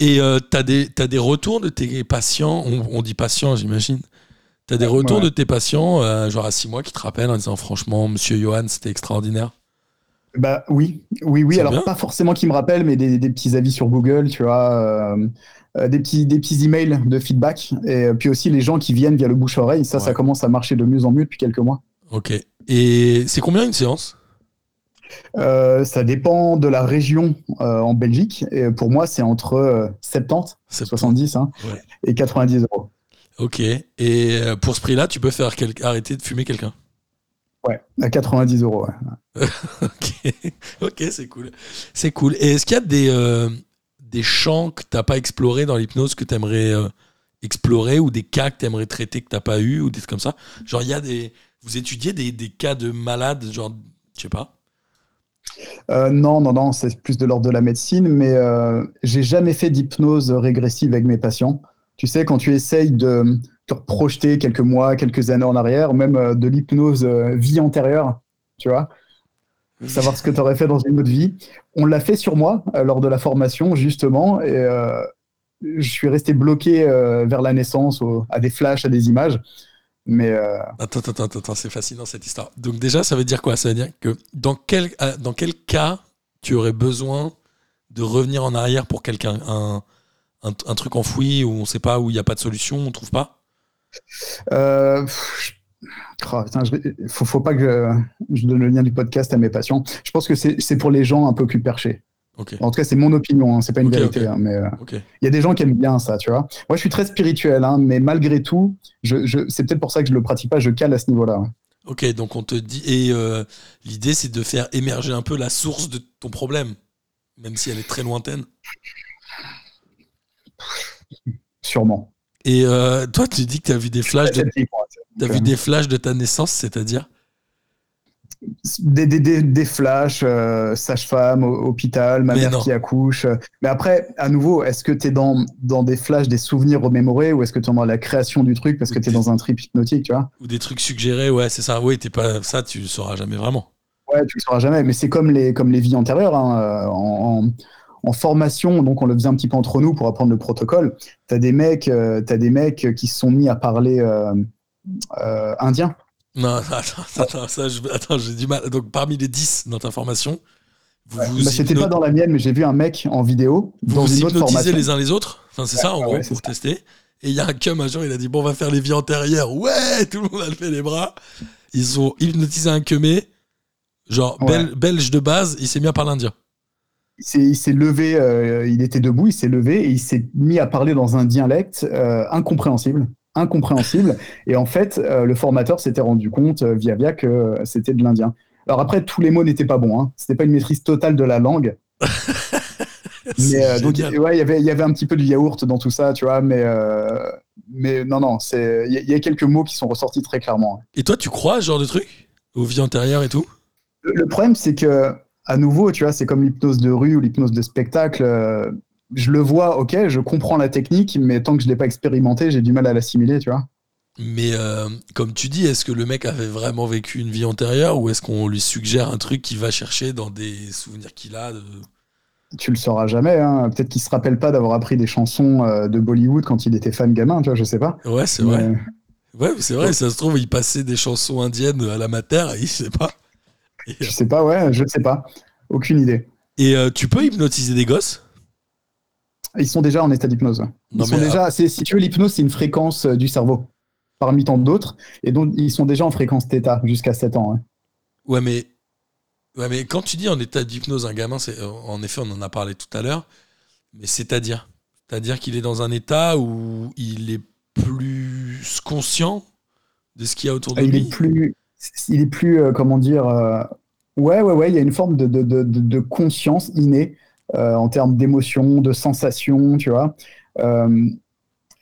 Et euh, tu as, des retours de tes patients, on, dit patients, j'imagine. Tu as des retours de tes patients, euh, genre à six mois, qui te rappellent en disant franchement, monsieur Johan, c'était extraordinaire? Bah oui, oui, oui. Alors, pas forcément qui me rappellent, mais des, petits avis sur Google, tu vois. Euh, des, petits, des petits emails de feedback. Et puis aussi les gens qui viennent via le bouche-oreille. Ça, ça commence à marcher de mieux en mieux depuis quelques mois. Ok. Et c'est combien une séance? Euh, ça dépend de la région euh, en Belgique. Et pour moi, c'est entre 70, euh, 70 hein, et 90 euros. Ok. Et pour ce prix-là, tu peux faire arrêter de fumer quelqu'un? Ouais, à 90 euros. ok, ok, c'est cool. C'est cool. Et est-ce qu'il y a des, des champs que tu n'as pas explorés dans l'hypnose que tu aimerais explorer ou des cas que tu aimerais traiter que tu n'as pas eu ou des trucs comme ça? Genre, il y a des. Vous étudiez des, des cas de malades, genre, je sais pas? Euh, non, non, non, c'est plus de l'ordre de la médecine, mais euh, j'ai jamais fait d'hypnose régressive avec mes patients. Tu sais, quand tu essayes de te projeter quelques mois, quelques années en arrière, même euh, de l'hypnose vie antérieure, tu vois, savoir ce que tu aurais fait dans une autre vie. On l'a fait sur moi lors de la formation, justement, et je suis resté bloqué vers la naissance, à des flashs, à des images. Mais euh, Attends, attends, attends, c'est fascinant cette histoire. Donc déjà, ça veut dire quoi? Ça veut dire que dans quel, euh, dans quel cas tu aurais besoin de revenir en arrière pour quelqu'un? Un, un, truc enfoui où on ne sait pas, où il n'y a pas de solution, on ne trouve pas euh, oh, faut, faut pas que je, donne le lien du podcast à mes patients. Je pense que c'est pour les gens un peu plus perchés. En tout cas, c'est mon opinion, hein, c'est pas une vérité. Hein, mais euh, il y a des gens qui aiment bien ça, tu vois. Moi, je suis très spirituel, hein, mais malgré tout, je, c'est peut-être pour ça que je le pratique pas. Je cale à ce niveau-là. Ok, donc on te dit et euh, l'idée c'est de faire émerger un peu la source de ton problème, même si elle est très lointaine. Sûrement. Et euh, toi, tu dis que tu as vu des flashs de, as vu des flashs de ta naissance, c'est-à-dire? Des, des, des, flashs, euh, sage-femme, hôpital, ma mère qui accouche. Mais après, à nouveau, est-ce que tu es dans, dans des flashs, des souvenirs remémorés ou est-ce que tu es dans la création du truc parce que tu es dans un trip hypnotique, tu vois? Ou des trucs suggérés, ouais, c'est ça. Oui, t'es pas ça, tu le sauras jamais vraiment. Ouais, tu le sauras jamais. Mais c'est comme les, comme les vies antérieures. Hein, euh, en, en, formation, donc on le faisait un petit peu entre nous pour apprendre le protocole. Tu as, des mecs, euh, as des mecs qui se sont mis à parler indien. Non, attends, attends, ça, attends, j'ai du mal. Donc, parmi les 10 dans ta formation, vous, bah, C'était pas dans la mienne, mais j'ai vu un mec en vidéo vous dans vous une autre formation. les uns les autres? Enfin, C'est ça, en gros, pour tester. Et il y a un cum un jour, il a dit Bon, on va faire les vies antérieures. Ouais, tout le monde a fait les bras. Ils ont hypnotisé un cumé, genre belge de base, il s'est mis à parler indien. Il s'est levé, euh, il était debout, il s'est levé et il s'est mis à parler dans un dialecte euh, incompréhensible incompréhensible. Et en fait, euh, le formateur s'était rendu compte euh, via via que c'était de l'indien. Alors après, tous les mots n'étaient pas bons. Hein. C'était pas une maîtrise totale de la langue. mais donc ouais, y il y avait un petit peu de yaourt dans tout ça, tu vois. Mais mais non non, c'est il y, a quelques mots qui sont ressortis très clairement. Et toi, tu crois ce genre de truc? Aux vies antérieures et tout? Le, problème, c'est que à nouveau, tu vois, c'est comme l'hypnose de rue ou l'hypnose de spectacle je le vois, ok, je comprends la technique, mais tant que je l'ai pas expérimenté, j'ai du mal à l'assimiler, tu vois. Mais euh, comme tu dis, est-ce que le mec avait vraiment vécu une vie antérieure ou est-ce qu'on lui suggère un truc qu'il va chercher dans des souvenirs qu'il a de... Tu le sauras jamais. Hein. Peut-être qu'il se rappelle pas d'avoir appris des chansons euh, de Bollywood quand il était fan gamin, tu vois, je sais pas. Ouais, c'est vrai. Ouais, c'est vrai, ça se trouve, il passait des chansons indiennes à la mater et il sait pas. Je sais pas, ouais, je sais pas. Aucune idée. Et euh, tu peux hypnotiser des gosses? Ils sont déjà en état d'hypnose. Ils sont déjà, si tu veux, l'hypnose, c'est une fréquence du cerveau parmi tant d'autres, et donc ils sont déjà en fréquence θ jusqu'à 7 ans. Ouais. mais, ouais, mais quand tu dis en état d'hypnose, un gamin, c'est, euh, en effet, on en a parlé tout à l'heure, mais c'est-à-dire C'est-à-dire qu'il est dans un état où il est plus conscient de ce qu'il y a autour de il lui? est plus, Il est plus, euh, comment dire, euh, ouais, ouais, ouais, il y a une forme de, conscience innée en termes d'émotion, de sensation, tu vois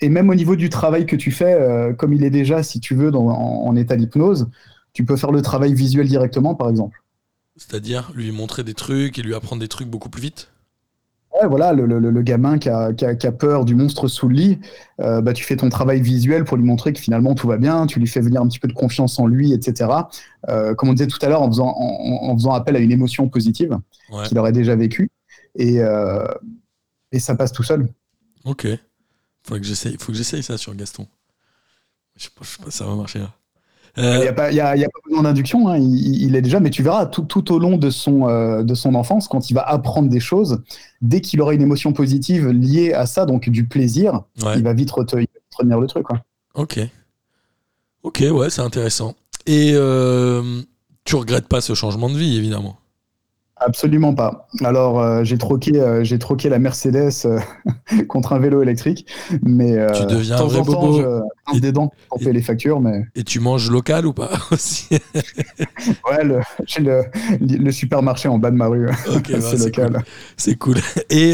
et même au niveau du travail que tu fais, euh, comme il est déjà, si tu veux, en, état d'hypnose, tu peux faire le travail visuel directement, par exemple. C'est-à-dire lui montrer des trucs et lui apprendre des trucs beaucoup plus vite? Ouais, voilà, le, gamin qui a, peur du monstre sous le lit, euh, bah, tu fais ton travail visuel pour lui montrer que finalement tout va bien, tu lui fais venir un petit peu de confiance en lui, etc. Euh, comme on disait tout à l'heure, en faisant, en, faisant appel à une émotion positive qu'il aurait déjà vécue. Et, et ça passe tout seul. Ok. Faut que j'essaye, faut que j'essaye ça sur Gaston. Je sais pas, sais pas si ça va marcher là. Il n'y a, pas, besoin d'induction, hein. il, est déjà, mais tu verras tout, tout au long de son, euh, de son enfance, quand il va apprendre des choses, dès qu'il aura une émotion positive liée à ça, donc du plaisir, il va vite retenir le truc. Quoi. Ok. Ok, ouais, c'est intéressant. Et euh, tu regrettes pas ce changement de vie, évidemment Absolument pas. Alors euh, j'ai troqué, euh, j'ai troqué la Mercedes euh, contre un vélo électrique, mais tu deviens un vrai bobo. Je des dents pour payer les factures, mais. Et tu manges local ou pas aussi? Ouais, j'ai le, supermarché en bas de ma rue. c'est local. C'est cool. Et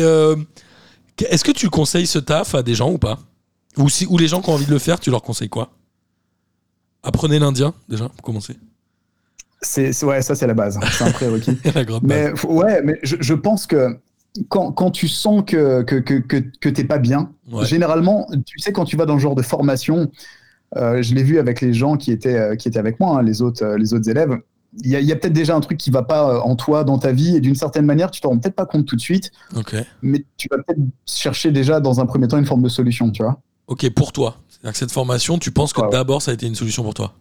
est-ce que tu conseilles ce taf à des gens ou pas? Ou, si, ou les gens qui ont envie de le faire, tu leur conseilles quoi? Apprenez l'indien déjà pour commencer. C'est ouais, ça c'est la base, c'est un prérequis. mais ouais, mais je, pense que quand, quand, tu sens que que que que, t'es pas bien, généralement, tu sais quand tu vas dans le genre de formation, euh, je l'ai vu avec les gens qui étaient euh, qui étaient avec moi, hein, les autres euh, les autres élèves. Il y a, peut-être déjà un truc qui va pas en toi, dans ta vie, et d'une certaine manière, tu t'en rends peut-être pas compte tout de suite. Mais tu vas peut-être chercher déjà dans un premier temps une forme de solution, tu vois. Ok, pour toi. C'est-à-dire que cette formation, tu penses que d'abord ça a été une solution pour toi?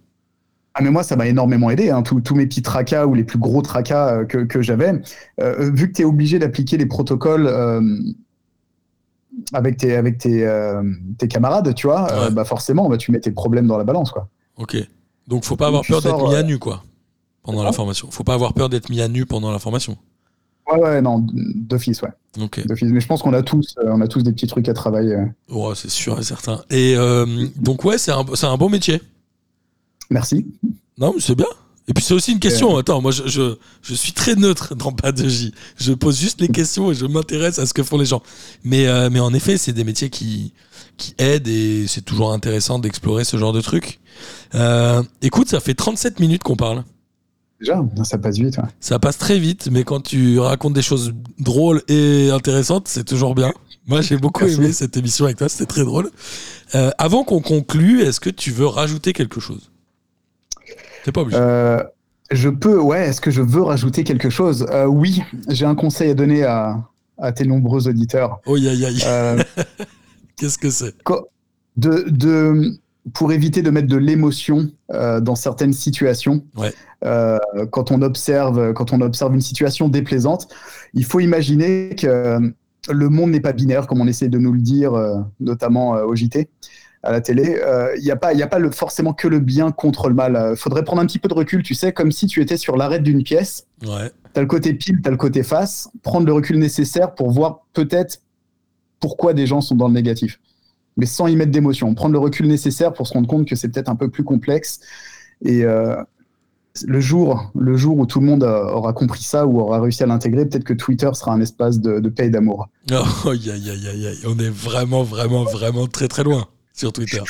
Ah mais moi ça m'a énormément aidé, hein. tous mes petits tracas ou les plus gros tracas euh, que, que j'avais. Euh, vu que tu es obligé d'appliquer les protocoles euh, avec, tes, avec tes, tes camarades, tu vois, bah forcément bah, tu mets tes problèmes dans la balance. Quoi. Ok. Donc faut pas avoir peur d'être mis à nu quoi, pendant la formation. Faut pas avoir peur d'être mis à nu pendant la formation. Ouais, ouais, non, d'office, ouais. Ok. Mais je pense qu'on a tous, on a tous des petits trucs à travailler. Ouais, c'est sûr et certain. Et donc ouais, c'est un, un bon métier. Merci. Non, mais c'est bien. Et puis c'est aussi une question. Euh. Attends, moi je, je, je, suis très neutre dans pas de J. Je pose juste les questions et je m'intéresse à ce que font les gens. Mais, euh, mais en effet, c'est des métiers qui, qui aident et c'est toujours intéressant d'explorer ce genre de trucs. Euh, écoute, ça fait 37 minutes qu'on parle. Déjà, ça passe vite. Ça passe très vite, mais quand tu racontes des choses drôles et intéressantes, c'est toujours bien. Moi, j'ai beaucoup aimé cette émission avec toi, c'était très drôle. avant qu'on conclue, est-ce que tu veux rajouter quelque chose? Pas obligé. Euh, je peux, ouais, est-ce que je veux rajouter quelque chose? Euh, Oui, j'ai un conseil à donner à, tes nombreux auditeurs. Oh, aïe, aïe. Euh, Qu'est-ce que c'est? de, de, Pour éviter de mettre de l'émotion dans certaines situations, quand, on observe, quand on observe une situation déplaisante, il faut imaginer que le monde n'est pas binaire, comme on essaie de nous le dire, notamment au JT à la télé, il euh, n'y a pas, y a pas le, forcément que le bien contre le mal. Il faudrait prendre un petit peu de recul, tu sais, comme si tu étais sur l'arrêt d'une pièce. Ouais. Tu as le côté pile, tu as le côté face. Prendre le recul nécessaire pour voir peut-être pourquoi des gens sont dans le négatif. Mais sans y mettre d'émotion. Prendre le recul nécessaire pour se rendre compte que c'est peut-être un peu plus complexe. Et euh, le, jour, le jour où tout le monde aura compris ça ou aura réussi à l'intégrer, peut-être que Twitter sera un espace de, de paix et d'amour. Oh, aïe, aïe, aïe, aïe. On est vraiment, vraiment, vraiment très, très loin sur Twitter.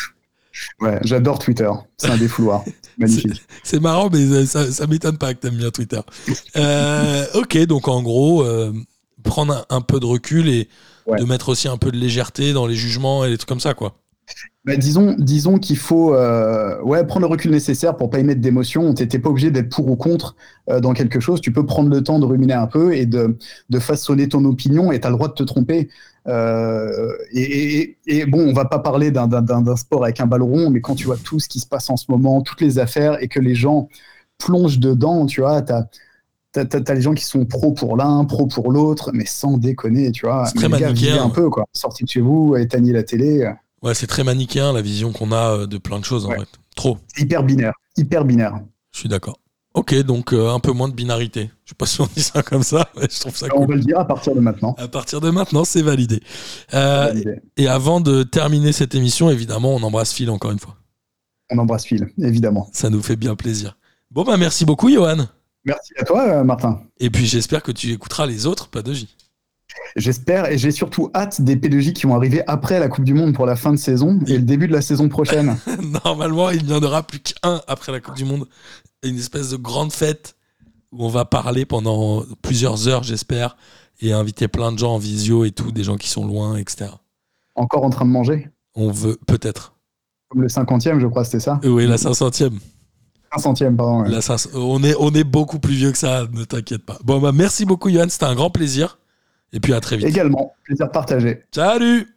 Ouais, j'adore Twitter. C'est un défouloir. Magnifique. C'est marrant, mais ça, ça m'étonne pas que tu aimes bien Twitter. Euh, ok, donc en gros, euh, prendre un, peu de recul et de mettre aussi un peu de légèreté dans les jugements et des trucs comme ça, quoi. bah, disons, disons qu'il faut euh, ouais, prendre le recul nécessaire pour pas y mettre d'émotion. Tu n'es pas obligé d'être pour ou contre euh, dans quelque chose. Tu peux prendre le temps de ruminer un peu et de, de façonner ton opinion et tu as le droit de te tromper. Euh, et, et, bon, on va pas parler d'un sport avec un ballon rond, mais quand tu vois tout ce qui se passe en ce moment, toutes les affaires et que les gens plongent dedans, tu vois, tu as, as, les gens qui sont pro pour l'un, pro pour l'autre, mais sans déconner, tu vois. C'est très manichéen. un peu, quoi. Sorti de chez vous, éteigner la télé. Ouais, c'est très manichéen la vision qu'on a euh, de plein de choses en fait. Trop. Hyper binaire. Hyper binaire. Je suis d'accord. Ok, donc euh, un peu moins de binarité. Je sais pas si on dit ça comme ça, mais je trouve ça On va le dire à partir de maintenant. À partir de maintenant, c'est validé. Euh, et avant de terminer cette émission, évidemment, on embrasse Phil encore une fois. On embrasse Phil, évidemment. Ça nous fait bien plaisir. Bon, bah merci beaucoup, Johan. Merci à toi, Martin. Et puis j'espère que tu écouteras les autres, pas de J. J'espère et j'ai surtout hâte des P2J qui vont arriver après la Coupe du Monde pour la fin de saison et le début de la saison prochaine. Normalement, il n'y en aura plus qu'un après la Coupe du Monde. Une espèce de grande fête où on va parler pendant plusieurs heures, j'espère, et inviter plein de gens en visio et tout, des gens qui sont loin, etc. Encore en train de manger? On veut, peut-être. Comme le cinquantième, je crois, c'était ça? Oui, la 500e. 500e, pardon. on, est, on est beaucoup plus vieux que ça, ne t'inquiète pas. Bon, bah, merci beaucoup, Johan, c'était un grand plaisir. Et puis à très vite. Également, plaisir partagé. Salut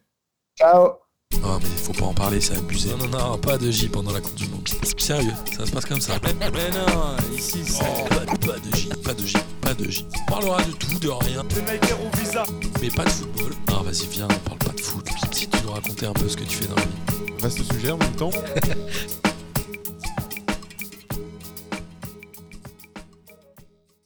Ciao Oh mais il faut pas en parler, c'est abusé. Non, non, non, pas de J pendant la Coupe du Monde. Sérieux, ça se passe comme ça. Mais non, ici c'est... Oh, pas, de J, pas de J, pas de J. On parlera de tout, de rien. au visa. Mais pas de football. Ah vas-y, viens, on parle pas de foot. Si tu nous raconter un peu ce que tu fais dans la vie. Vaste sujet en même temps.